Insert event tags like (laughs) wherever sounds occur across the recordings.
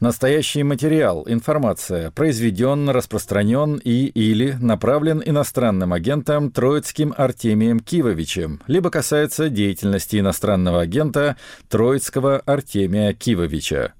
Настоящий материал, информация, произведен, распространен и или направлен иностранным агентом Троицким Артемием Кивовичем, либо касается деятельности иностранного агента Троицкого Артемия Кивовича.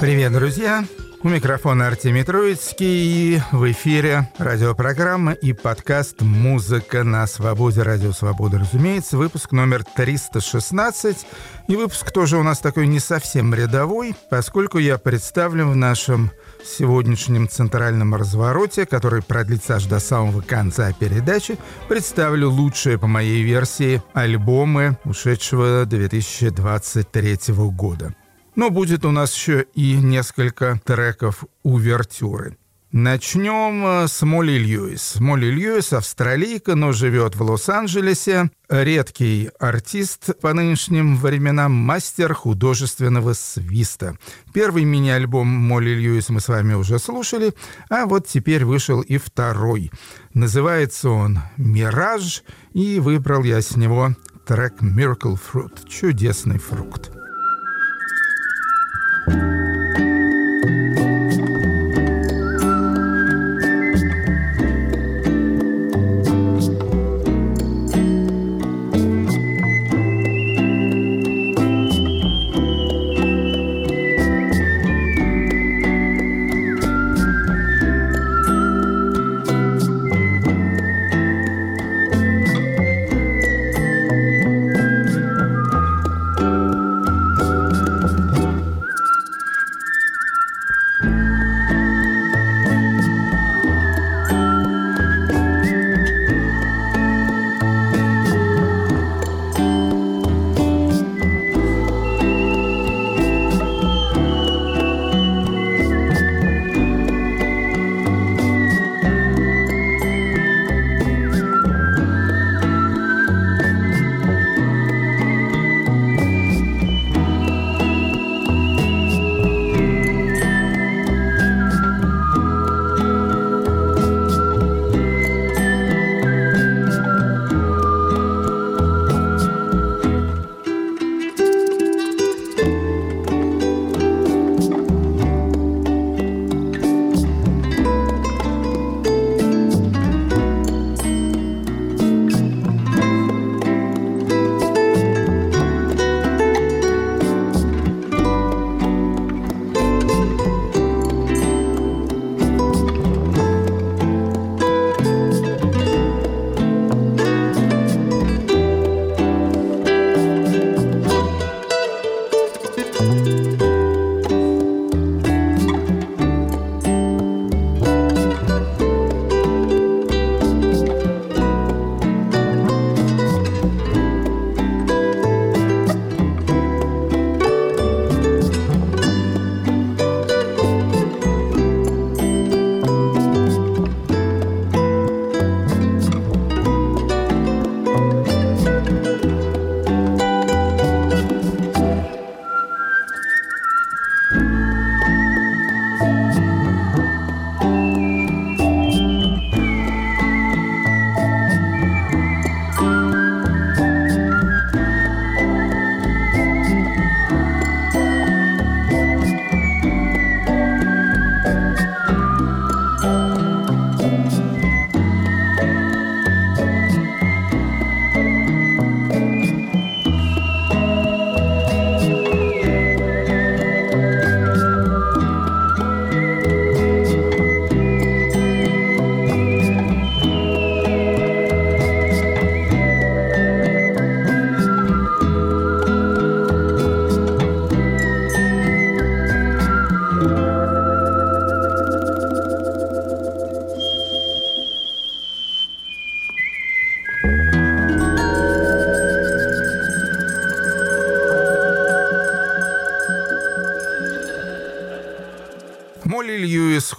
Привет, друзья! У микрофона Артемий Троицкий и в эфире радиопрограмма и подкаст «Музыка на свободе». Радио «Свобода», разумеется, выпуск номер 316. И выпуск тоже у нас такой не совсем рядовой, поскольку я представлю в нашем сегодняшнем центральном развороте, который продлится аж до самого конца передачи, представлю лучшие, по моей версии, альбомы ушедшего 2023 года. Но будет у нас еще и несколько треков увертюры. Начнем э, с Молли Льюис. Молли Льюис – австралийка, но живет в Лос-Анджелесе. Редкий артист по нынешним временам, мастер художественного свиста. Первый мини-альбом Молли Льюис мы с вами уже слушали, а вот теперь вышел и второй. Называется он «Мираж», и выбрал я с него трек «Miracle Fruit» – «Чудесный фрукт». Thank you.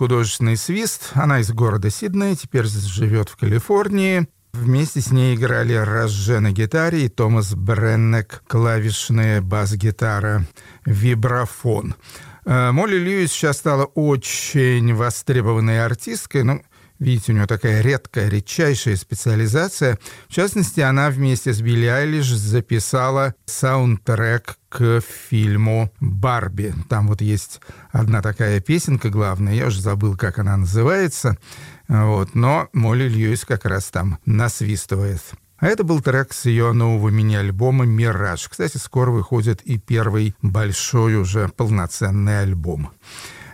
Художественный свист. Она из города Сиднey, теперь живет в Калифорнии. Вместе с ней играли Роже на гитаре и Томас Бреннек, клавишная бас-гитара, вибрафон. Э, Молли Льюис сейчас стала очень востребованной артисткой, ну, Видите, у нее такая редкая, редчайшая специализация. В частности, она вместе с Билли Айлиш записала саундтрек к фильму «Барби». Там вот есть одна такая песенка главная, я уже забыл, как она называется, вот, но Молли Льюис как раз там насвистывает. А это был трек с ее нового мини-альбома «Мираж». Кстати, скоро выходит и первый большой уже полноценный альбом.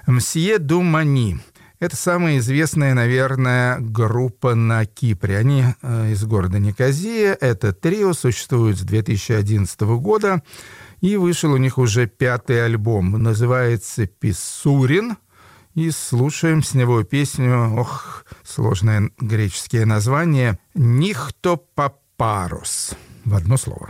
«Мсье Думани» Это самая известная, наверное, группа на Кипре. Они э, из города Никозия. Это трио существует с 2011 года. И вышел у них уже пятый альбом. Называется «Писурин». И слушаем с него песню, ох, сложное греческое название, «Нихто папарус». В одно слово.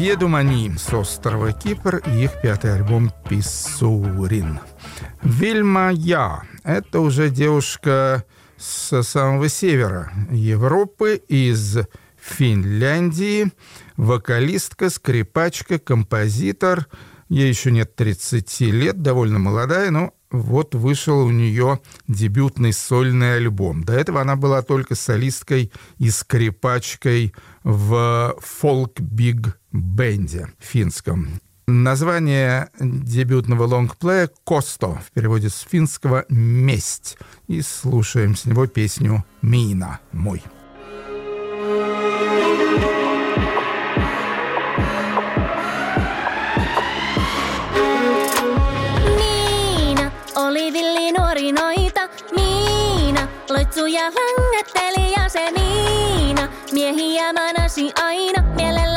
Думани с острова Кипр и их пятый альбом «Писсурин». Вильма Я – это уже девушка с самого севера Европы, из Финляндии, вокалистка, скрипачка, композитор. Ей еще нет 30 лет, довольно молодая, но вот вышел у нее дебютный сольный альбом. До этого она была только солисткой и скрипачкой в фолк-биг бенде финском. Название дебютного лонгплея «Косто» в переводе с финского «месть». И слушаем с него песню «Мина мой». Oli villi noita. Miina loitsuja langatteli ja se Miina miehiä manasi aina mielellä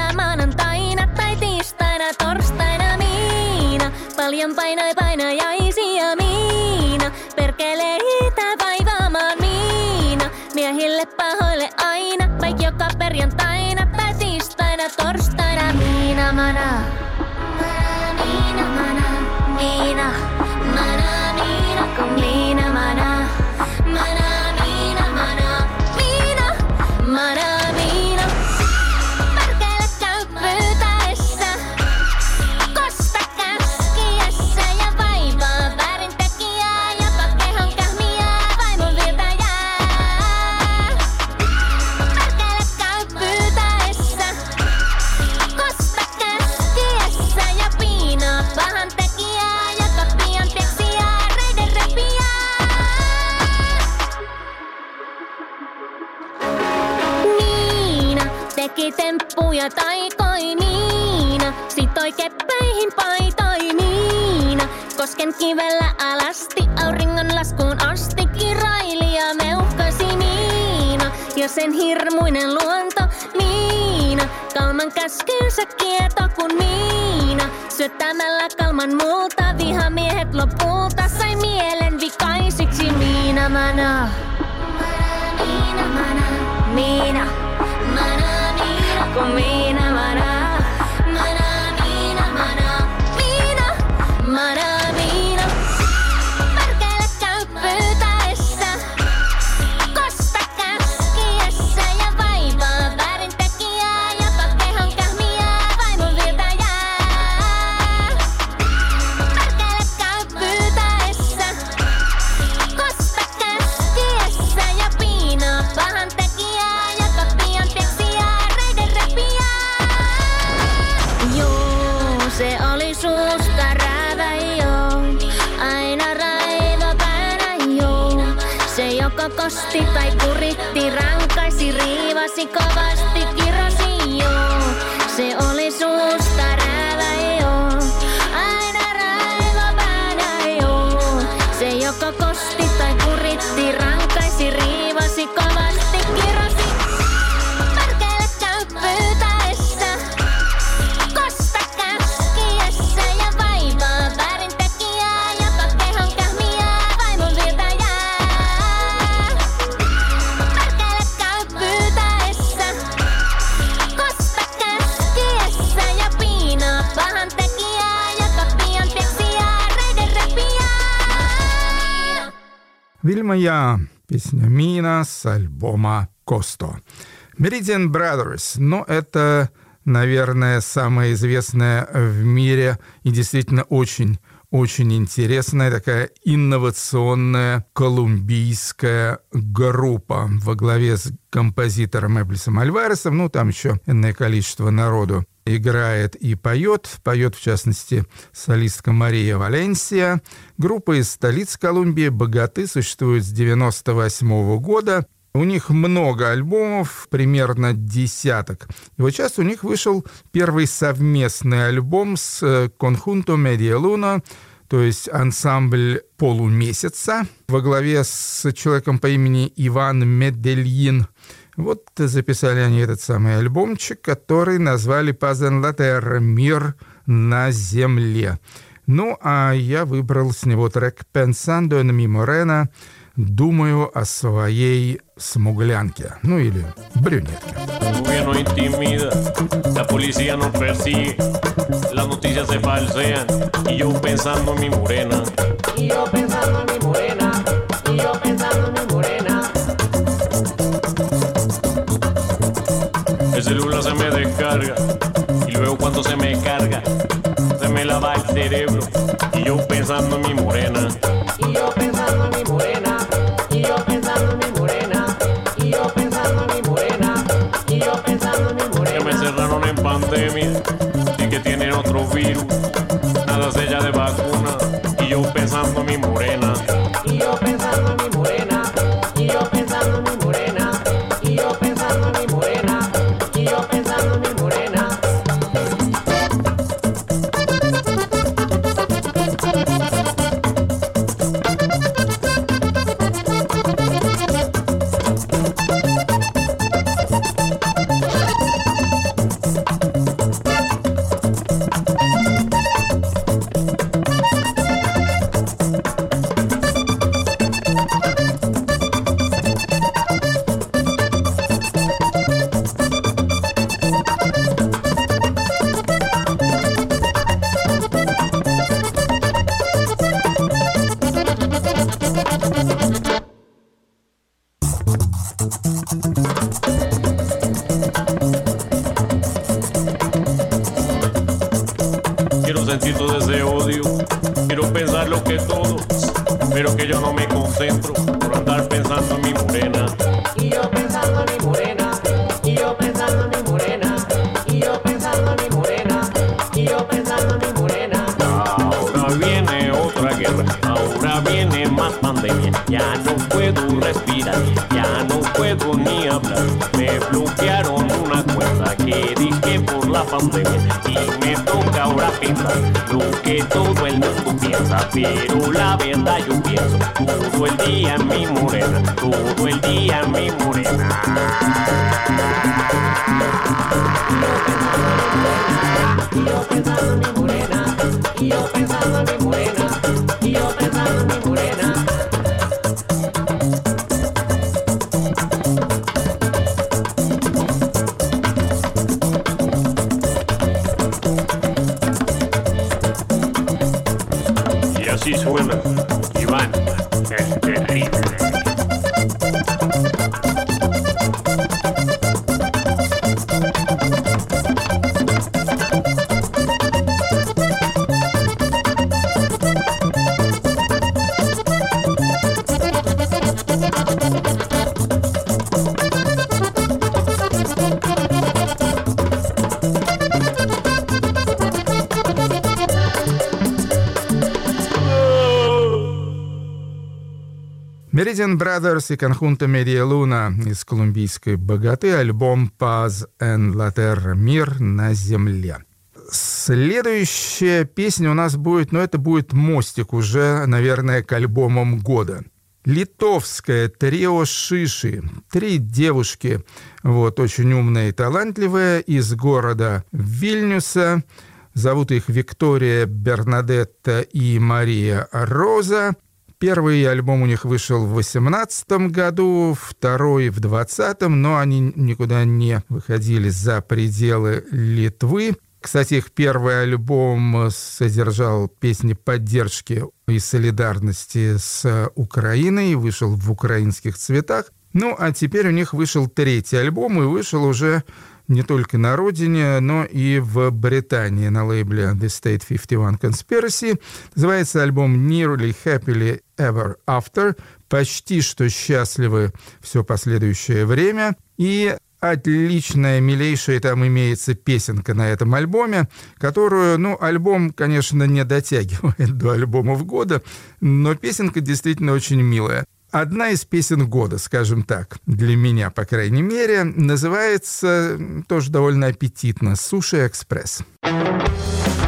paljon painoi painajaisia Miina. Perkeleitä vaivaamaan Miina. Miehille pahoille aina vaik joka perjantaina tai tiistaina torstaina Miina mana Вильма Я, песня Мина с альбома Косто. Meridian Brothers, ну, это, наверное, самая известная в мире и действительно очень очень интересная такая инновационная колумбийская группа во главе с композитором Эблисом Альваресом. Ну, там еще энное количество народу играет и поет. Поет, в частности, солистка Мария Валенсия. Группа из столиц Колумбии «Богаты» существует с 98 года. У них много альбомов, примерно десяток. И вот сейчас у них вышел первый совместный альбом с Conjunto Media Luna, то есть ансамбль полумесяца во главе с человеком по имени Иван Медельин. Вот записали они этот самый альбомчик, который назвали «Пазен Латер. Мир на земле». Ну, а я выбрал с него трек «Pensando en mi morena», «Думаю о своей смуглянке», ну или брюнетке. El gobierno intimida, la policía nos persigue, las noticias se falsean y yo pensando en mi morena. Y yo pensando en mi morena, y yo pensando en mi morena. El celular se me descarga y luego cuando se me carga se me lava el cerebro y yo pensando en mi morena. Y yo pensando en mi morena, y yo pensando en mi morena, y yo pensando en mi morena, y yo pensando en mi Que me morena. encerraron en pandemia y que tienen otro virus, ya no puedo ni hablar. Me bloquearon una cuenta dónde viene. Y me toca ahora pensar lo que todo el mundo piensa. Pero la verdad yo pienso todo el día mi morena, todo el día mi morena. Yo pensando en mi morena, yo pensando en mi morena, yo pensando en mi morena. Meridian Brothers и Конхунта Медиа Луна из колумбийской богаты альбом «Paz en la Terra» «Мир на земле». Следующая песня у нас будет, ну это будет мостик уже, наверное, к альбомам года. Литовское трио Шиши. Три девушки, вот, очень умные и талантливые, из города Вильнюса. Зовут их Виктория Бернадетта и Мария Роза. Первый альбом у них вышел в 2018 году, второй в 2020, но они никуда не выходили за пределы Литвы. Кстати, их первый альбом содержал песни поддержки и солидарности с Украиной, вышел в украинских цветах. Ну, а теперь у них вышел третий альбом, и вышел уже не только на родине, но и в Британии на лейбле The State 51 Conspiracy. Называется альбом Nearly Happily Ever After. Почти что счастливы все последующее время. И отличная, милейшая там имеется песенка на этом альбоме, которую, ну, альбом, конечно, не дотягивает (laughs) до альбомов года, но песенка действительно очень милая. Одна из песен года, скажем так, для меня, по крайней мере, называется тоже довольно аппетитно «Суши Экспресс». Sushi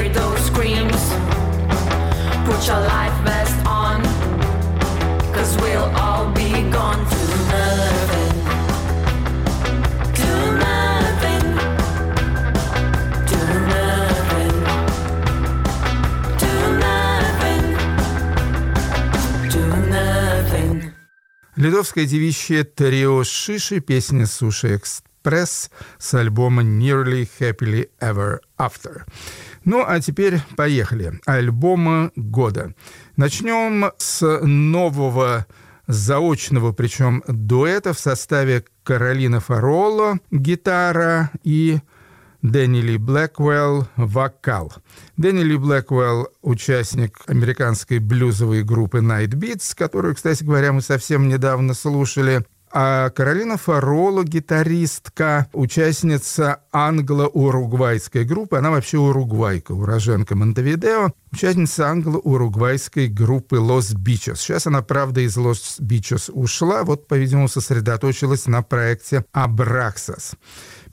hear those screams. Put your life vest on, cause we'll all be gone to nothing. To nothing. To nothing. To nothing. To nothing. Ледовское девичье трио «Шиши» песня «Суши Экспресс» с альбома «Nearly Happily Ever After». Ну, а теперь поехали. Альбомы года. Начнем с нового заочного, причем дуэта в составе Каролина Фароло, гитара и Дэнни Ли Блэквелл – вокал. Дэнни Ли Блэквелл – участник американской блюзовой группы Night Beats, которую, кстати говоря, мы совсем недавно слушали. А Каролина Фароло – гитаристка, участница англо-уругвайской группы. Она вообще уругвайка, уроженка Монтевидео. Участница англо-уругвайской группы Los Bichos. Сейчас она, правда, из Los Bichos ушла. Вот, по-видимому, сосредоточилась на проекте Абраксас.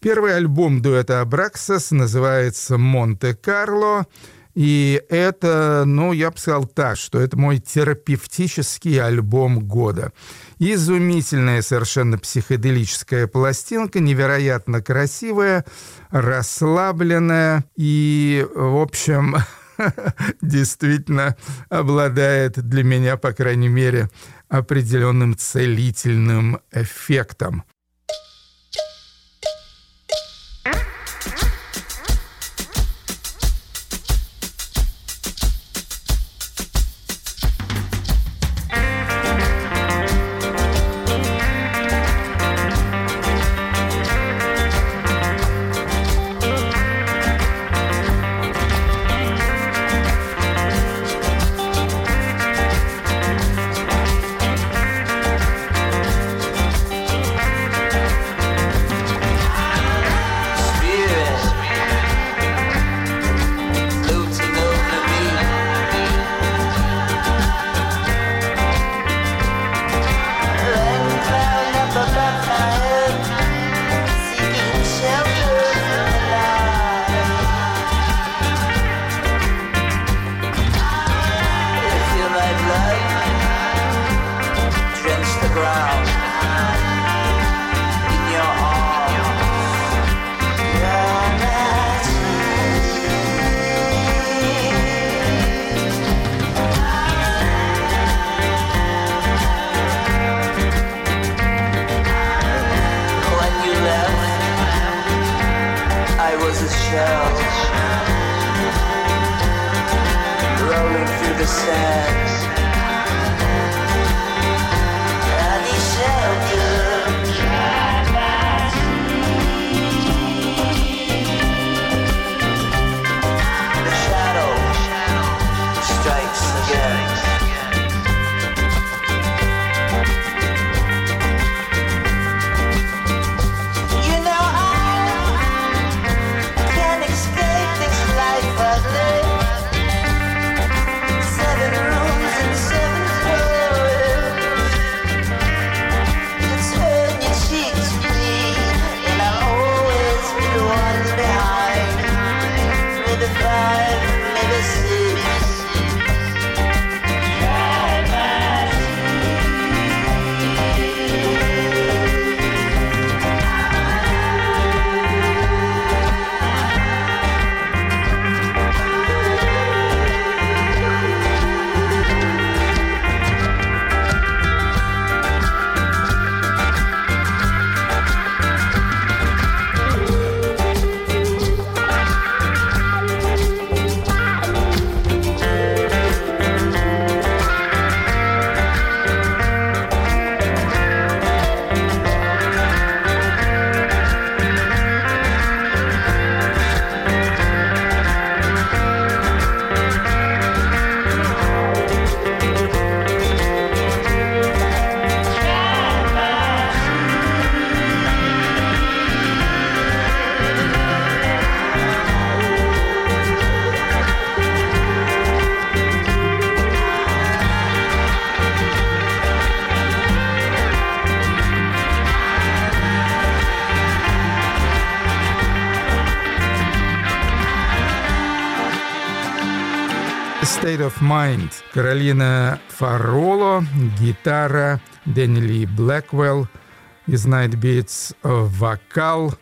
Первый альбом дуэта Абраксас называется «Монте-Карло». И это, ну, я бы сказал так, что это мой терапевтический альбом года. Изумительная совершенно психоделическая пластинка, невероятно красивая, расслабленная и, в общем, (laughs) действительно обладает для меня, по крайней мере, определенным целительным эффектом. Mind. Каролина Фароло, гитара, Дэнни Ли Блэквелл из Night Beats, вокал.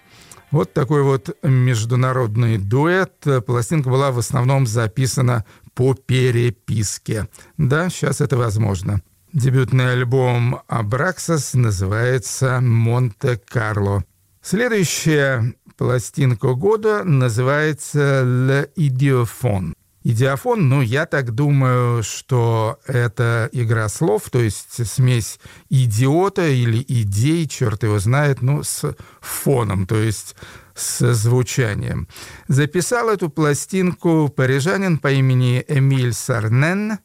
Вот такой вот международный дуэт. Пластинка была в основном записана по переписке. Да, сейчас это возможно. Дебютный альбом Абраксас называется «Монте-Карло». Следующая пластинка года называется «Le Idiophone». Идиофон, ну, я так думаю, что это игра слов, то есть смесь идиота или идей, черт его знает, ну, с фоном, то есть с звучанием. Записал эту пластинку парижанин по имени Эмиль Сарнен,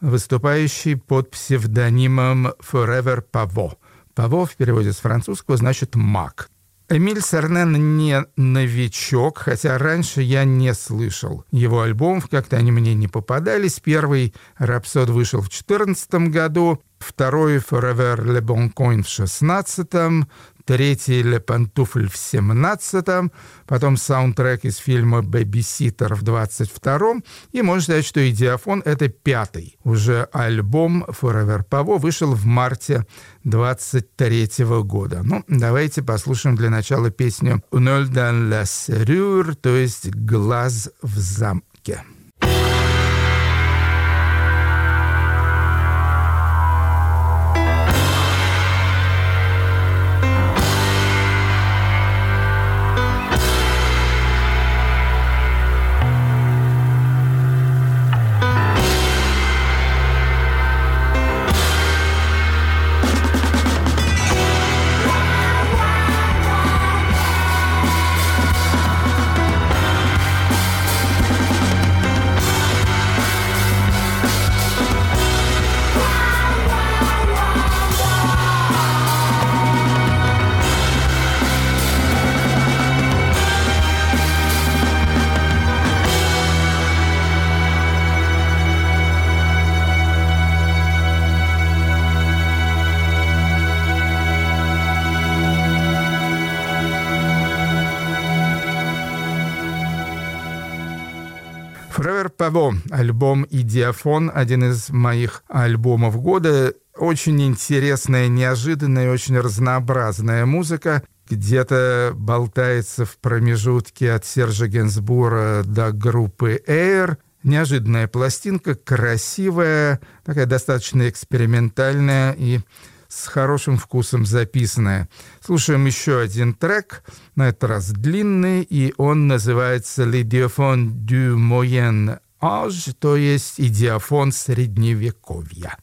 выступающий под псевдонимом Forever Pavo. Паво в переводе с французского значит «маг». Эмиль Сарнен не новичок, хотя раньше я не слышал его альбомов, как-то они мне не попадались. Первый «Рапсод» вышел в 2014 году, второй «Forever Le Bon Coin» в 2016, третий «Ле Пантуфль» в 17-м, потом саундтрек из фильма «Бэбиситер» в 22-м, и можно сказать, что «Идиофон» — это пятый. Уже альбом «Forever Pavo» вышел в марте 23 года. Ну, давайте послушаем для начала песню «Ноль dans la serrure», то есть «Глаз в замке». Pavo, альбом «Идиофон», один из моих альбомов года. Очень интересная, неожиданная, очень разнообразная музыка. Где-то болтается в промежутке от Сержа Генсбура до группы Air. Неожиданная пластинка, красивая, такая достаточно экспериментальная и с хорошим вкусом записанная. Слушаем еще один трек, на этот раз длинный, и он называется «L'idiophone du Moyen Âge», то есть «Идиофон средневековья».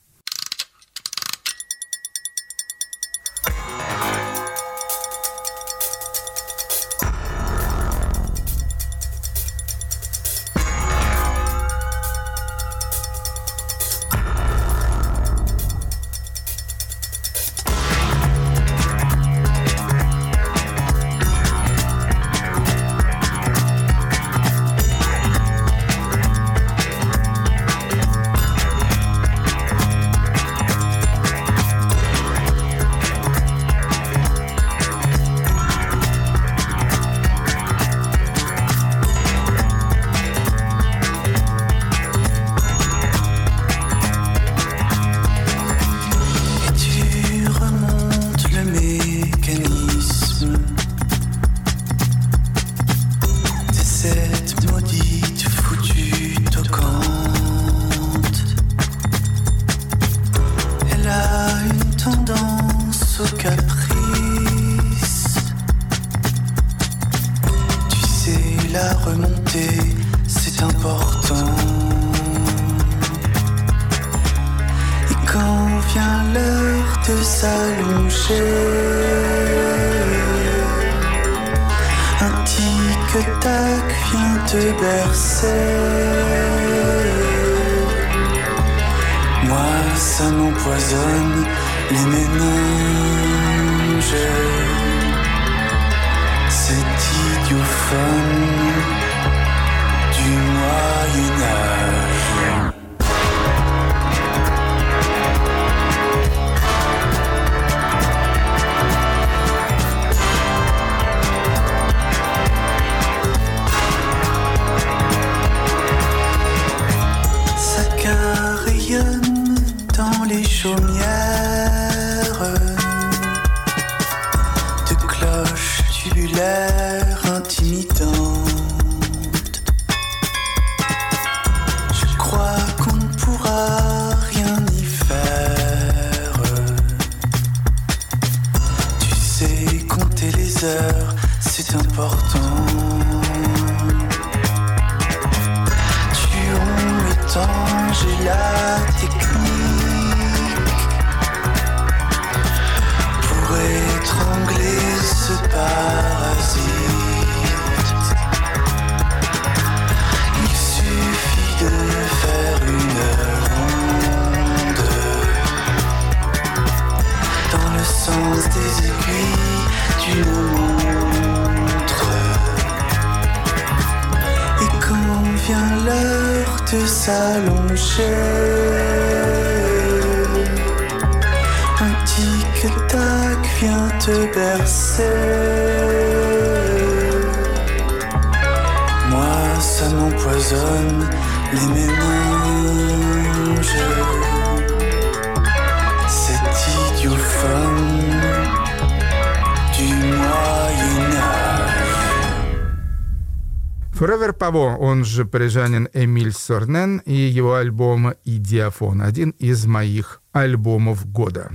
Он же парижанин Эмиль Сорнен и его альбом «Идиофон», один из моих альбомов года.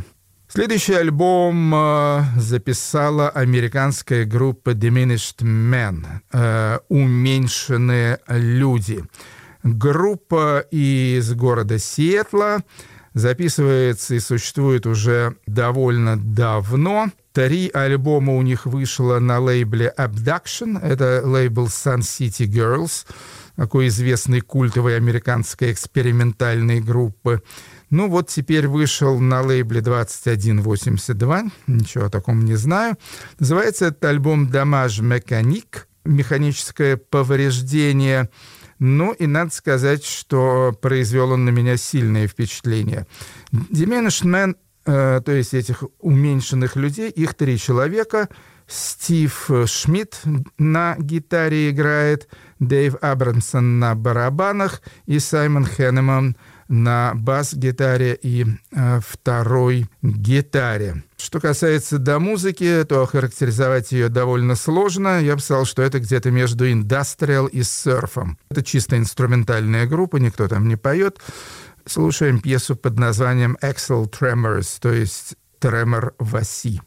Следующий альбом э, записала американская группа Diminished Men, э, «Уменьшенные люди». Группа из города Сиэтла записывается и существует уже довольно давно. Три альбома у них вышло на лейбле Abduction. Это лейбл Sun City Girls, такой известной культовой американской экспериментальной группы. Ну вот теперь вышел на лейбле 2182, ничего о таком не знаю. Называется этот альбом «Дамаж Механик», механическое повреждение. Ну и надо сказать, что произвел он на меня сильное впечатление. Diminished Man, то есть этих уменьшенных людей, их три человека. Стив Шмидт на гитаре играет, Дэйв Абрамсон на барабанах и Саймон Хеннеман на бас-гитаре и э, второй гитаре. Что касается до музыки, то охарактеризовать ее довольно сложно. Я бы сказал, что это где-то между индастриал и серфом. Это чисто инструментальная группа, никто там не поет. Слушаем пьесу под названием «Axel Tremors», то есть «Тремор в оси».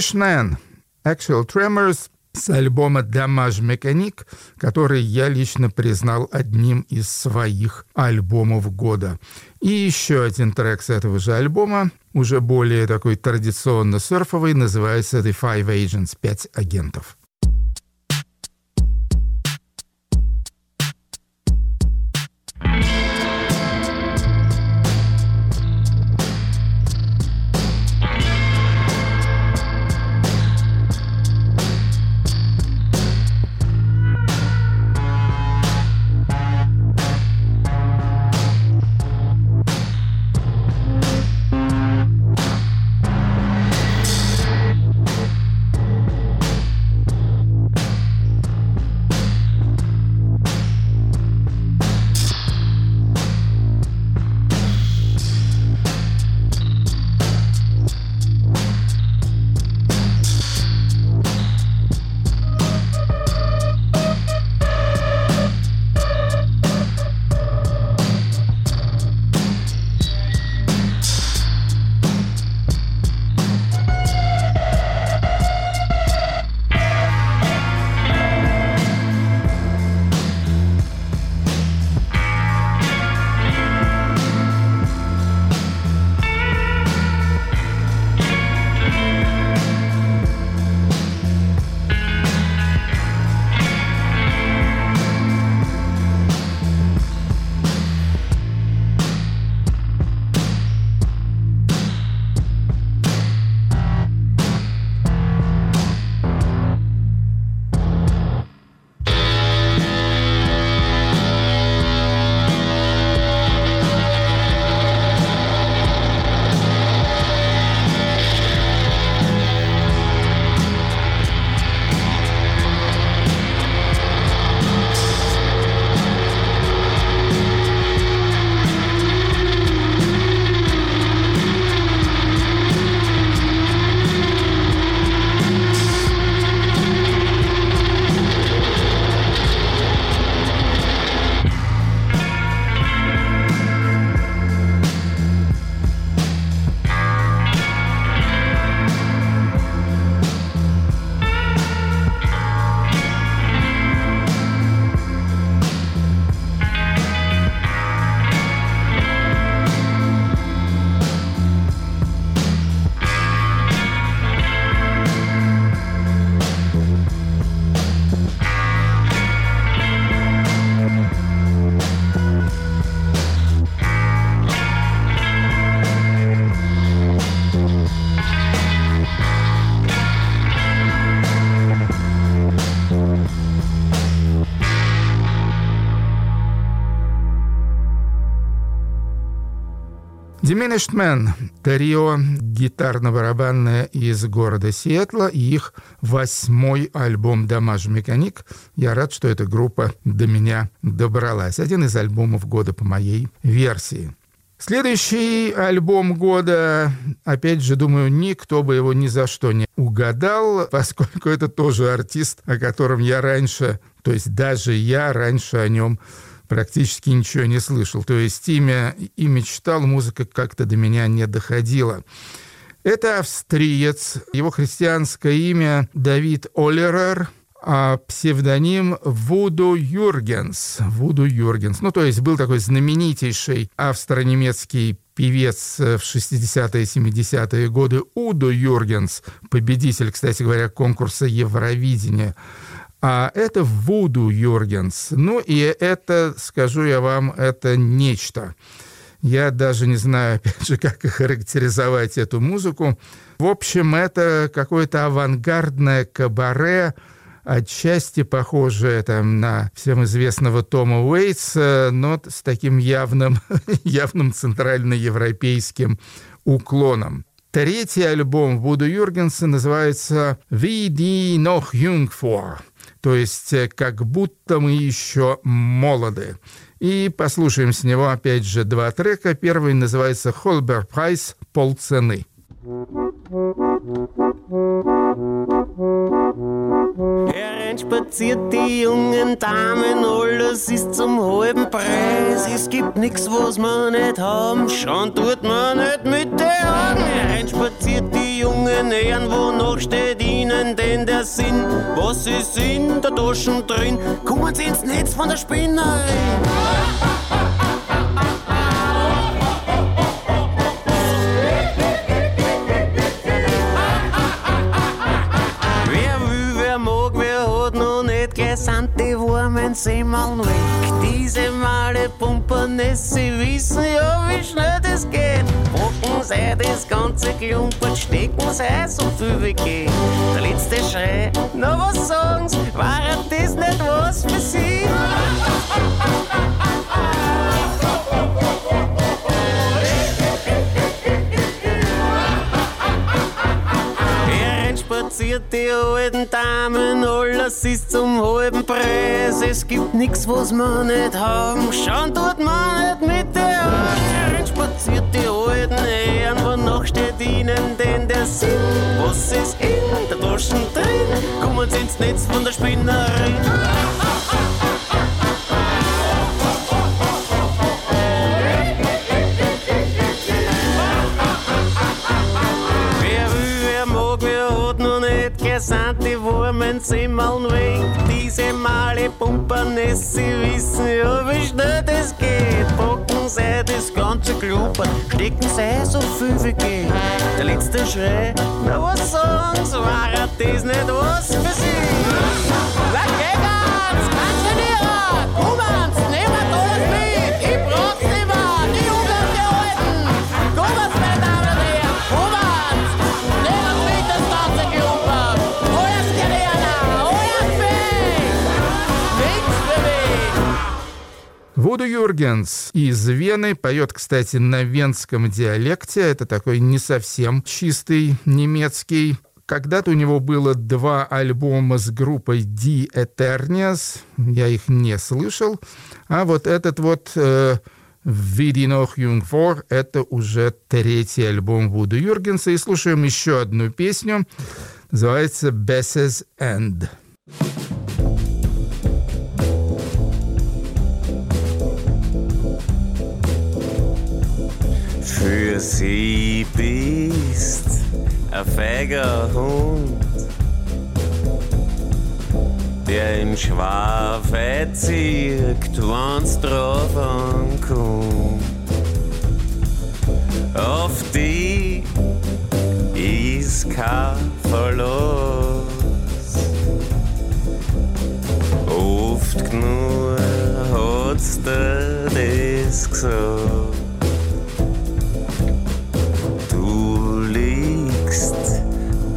Diminished Man, Actual Tremors с альбома «Дамаж Механик», который я лично признал одним из своих альбомов года. И еще один трек с этого же альбома, уже более такой традиционно серфовый, называется «The Five Agents» — «Пять агентов». Diminished Man — трио гитарно-барабанное из города Сиэтла и их восьмой альбом «Дамаж Механик». Я рад, что эта группа до меня добралась. Один из альбомов года по моей версии. Следующий альбом года, опять же, думаю, никто бы его ни за что не угадал, поскольку это тоже артист, о котором я раньше, то есть даже я раньше о нем практически ничего не слышал. То есть имя, имя читал, музыка как-то до меня не доходила. Это австриец, его христианское имя Давид Олерер, а псевдоним Вуду Юргенс. Вуду Юргенс. Ну, то есть был такой знаменитейший австро-немецкий певец в 60-е, 70-е годы Удо Юргенс, победитель, кстати говоря, конкурса Евровидения – а это Вуду Юргенс. Ну и это, скажу я вам, это нечто. Я даже не знаю, (laughs) опять же, как характеризовать эту музыку. В общем, это какое-то авангардное кабаре, отчасти похожее там, на всем известного Тома Уэйтса, но с таким явным, (laughs) явным центральноевропейским уклоном. Третий альбом Вуду Юргенса называется «Wie die noch jung vor», то есть э, как будто мы еще молоды. И послушаем с него опять же два трека. Первый называется «Холбер Прайс. Полцены». Herein spaziert die jungen Damen, alles ist zum halben Preis. es gibt nix, was man nicht haben. Schauen tut man nicht mit den Augen. Rein spaziert die jungen Herren, wo noch steht ihnen denn der Sinn? Was ist in der Taschen drin? Kommen sie ins Netz von der Spinnerin. Semmeln weg. Diese Male Pumperness, sie wissen ja, wie schnell das geht. Packen sie das ganze Klumpert, stecken sie so viel wie geht. Der letzte Schrei, na was sagen sie, war das nicht was für sie? Spaziert die alten Damen, alles ist zum halben Preis. Es gibt nix, was man nicht haben, schauen tut man nicht mit der Augen. Spaziert die alten Herren, wonach steht ihnen denn der Sinn? Was ist in der Taschen drin? Kommen sie ins Netz von der Spinnerin. Die warmen Semmeln weg. Diese Male Pumperness, sie wissen ja, wie schnell das geht. Packen sie das ganze Klumpert, stecken sie so viel wie geht. Der letzte Schrei, na was sagen sie, war das nicht was für sie? Was Вуду Юргенс из Вены поет, кстати, на венском диалекте. Это такой не совсем чистый немецкий. Когда-то у него было два альбома с группой Die Eternias. Я их не слышал. А вот этот вот э, jung vor, это уже третий альбом Вуду Юргенса. И слушаем еще одну песню. Называется Besses End. Für sie bist ein feiger Hund, der im Schwafe zirkt, wenn's drauf ankommt. Auf die ist kein Verlust. Oft genug hat's dir das gesagt.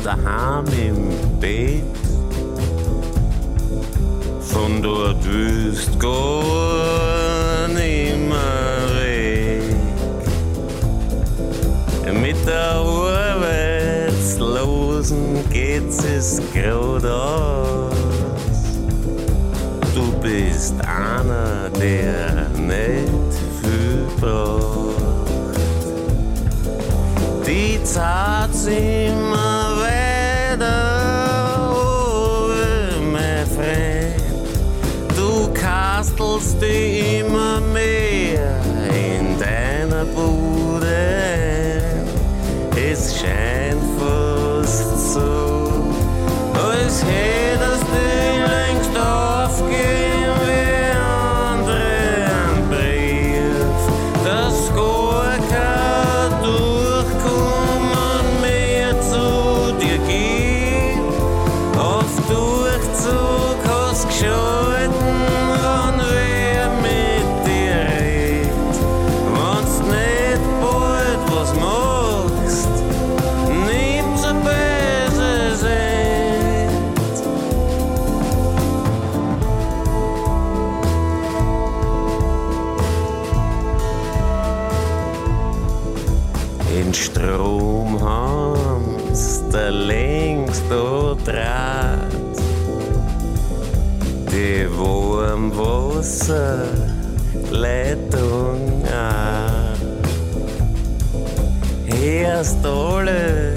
Daheim im Bett, von dort willst gar nimmer weg. Mit der Arbeitslosen geht's es grad aus. Du bist einer, der nicht viel braucht. Die Zeit immer Alle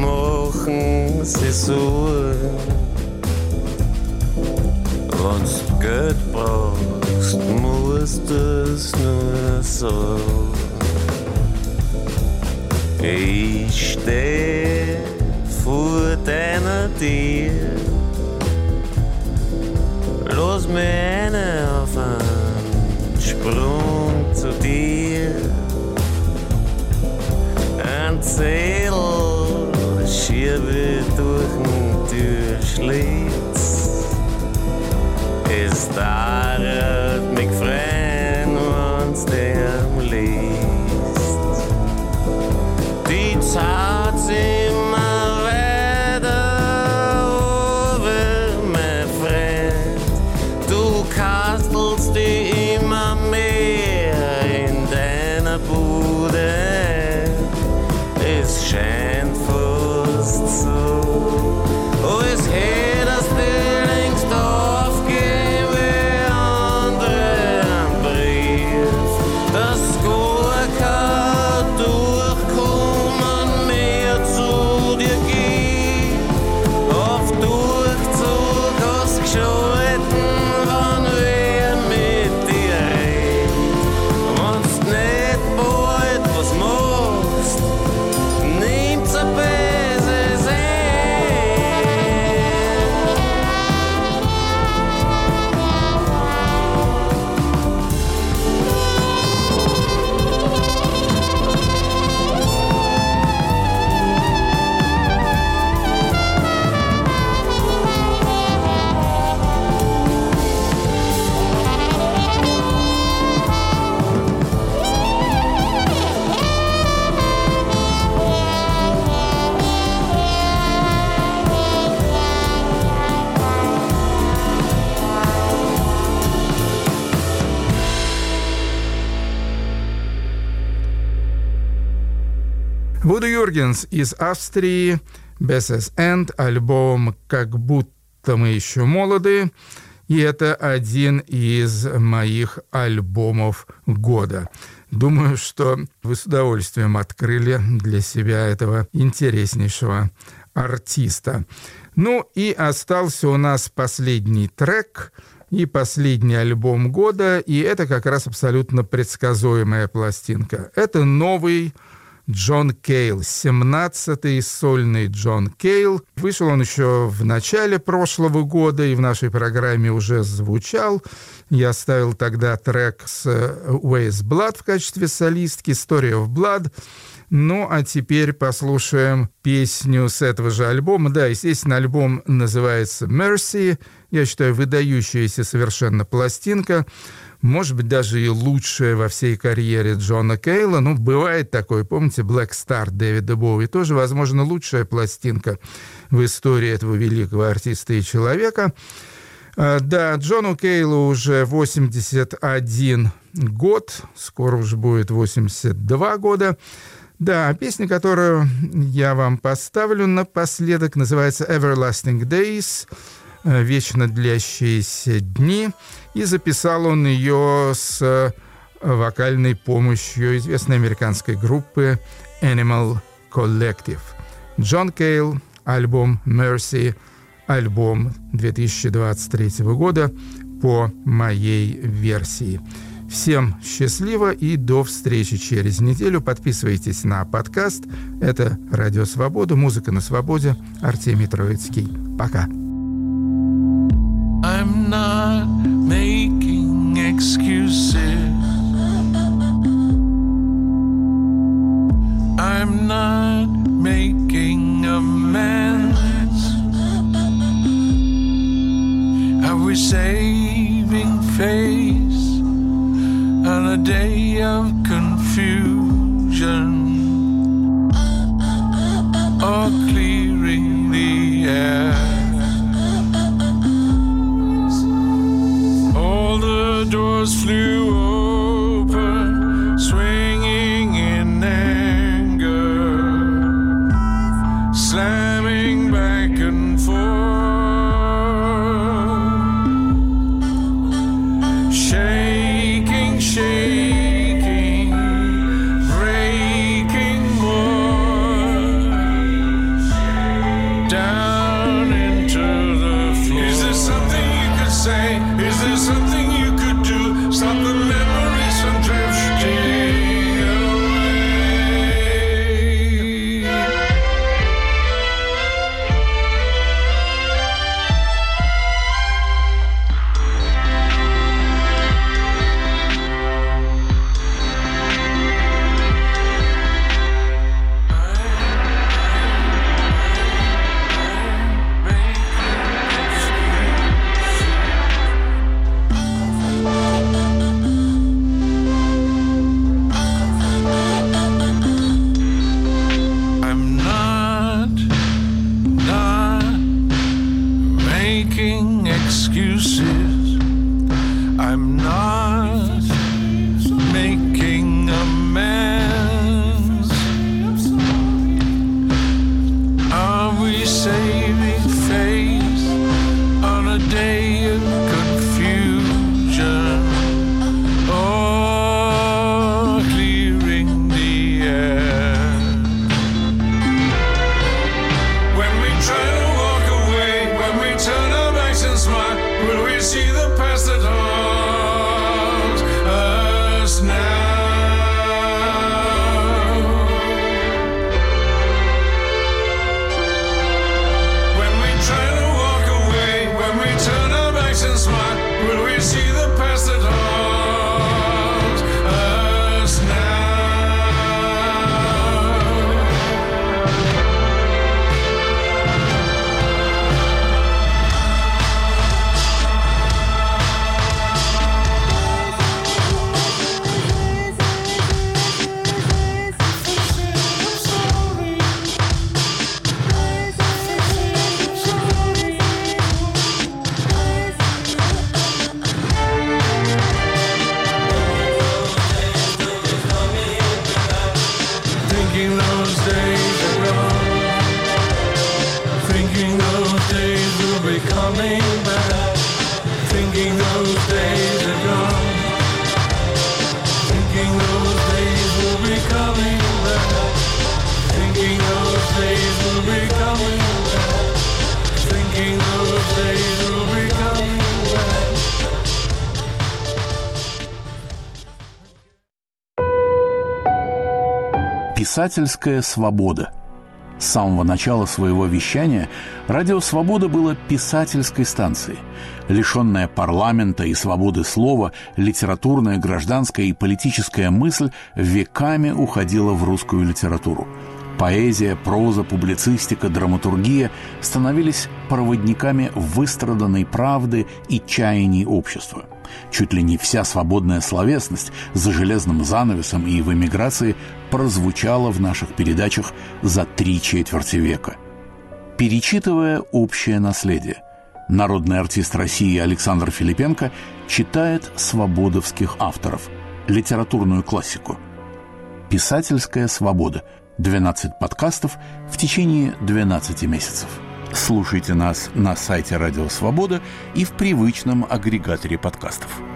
machen sie so. Wenn's Geld brauchst, musst es nur so. Ich steh vor deiner Tür. Los mir eine auf einen Sprung zu dir. Zähl, schiebe durch den Türschlitz, ist da Юргенс из Австрии, Besses End, альбом «Как будто мы еще молоды». И это один из моих альбомов года. Думаю, что вы с удовольствием открыли для себя этого интереснейшего артиста. Ну и остался у нас последний трек и последний альбом года, и это как раз абсолютно предсказуемая пластинка. Это новый Джон Кейл, 17-й сольный Джон Кейл. Вышел он еще в начале прошлого года и в нашей программе уже звучал. Я ставил тогда трек с Waze Blood в качестве солистки, Story of Blood. Ну, а теперь послушаем песню с этого же альбома. Да, естественно, альбом называется «Mercy». Я считаю, выдающаяся совершенно пластинка может быть, даже и лучшая во всей карьере Джона Кейла. Ну, бывает такое. Помните, Black Star Дэвида Боуи? Тоже, возможно, лучшая пластинка в истории этого великого артиста и человека. А, Да, Джону Кейлу уже 81 год, скоро уже будет 82 года. Да, песня, которую я вам поставлю напоследок, называется «Everlasting Days», «Вечно длящиеся дни», и записал он ее с э, вокальной помощью известной американской группы Animal Collective. Джон Кейл, альбом «Mercy», альбом 2023 года по моей версии. Всем счастливо и до встречи через неделю. Подписывайтесь на подкаст. Это «Радио Свобода», «Музыка на свободе». Артемий Троицкий. Пока. Not making excuses. Писательская свобода. С самого начала своего вещания радио «Свобода» было писательской станцией. Лишенная парламента и свободы слова, литературная, гражданская и политическая мысль веками уходила в русскую литературу. Поэзия, проза, публицистика, драматургия становились проводниками выстраданной правды и чаяний общества. Чуть ли не вся свободная словесность за железным занавесом и в эмиграции прозвучала в наших передачах за три четверти века. Перечитывая общее наследие, народный артист России Александр Филипенко читает свободовских авторов, литературную классику. «Писательская свобода» 12 подкастов в течение 12 месяцев. Слушайте нас на сайте Радио Свобода и в привычном агрегаторе подкастов.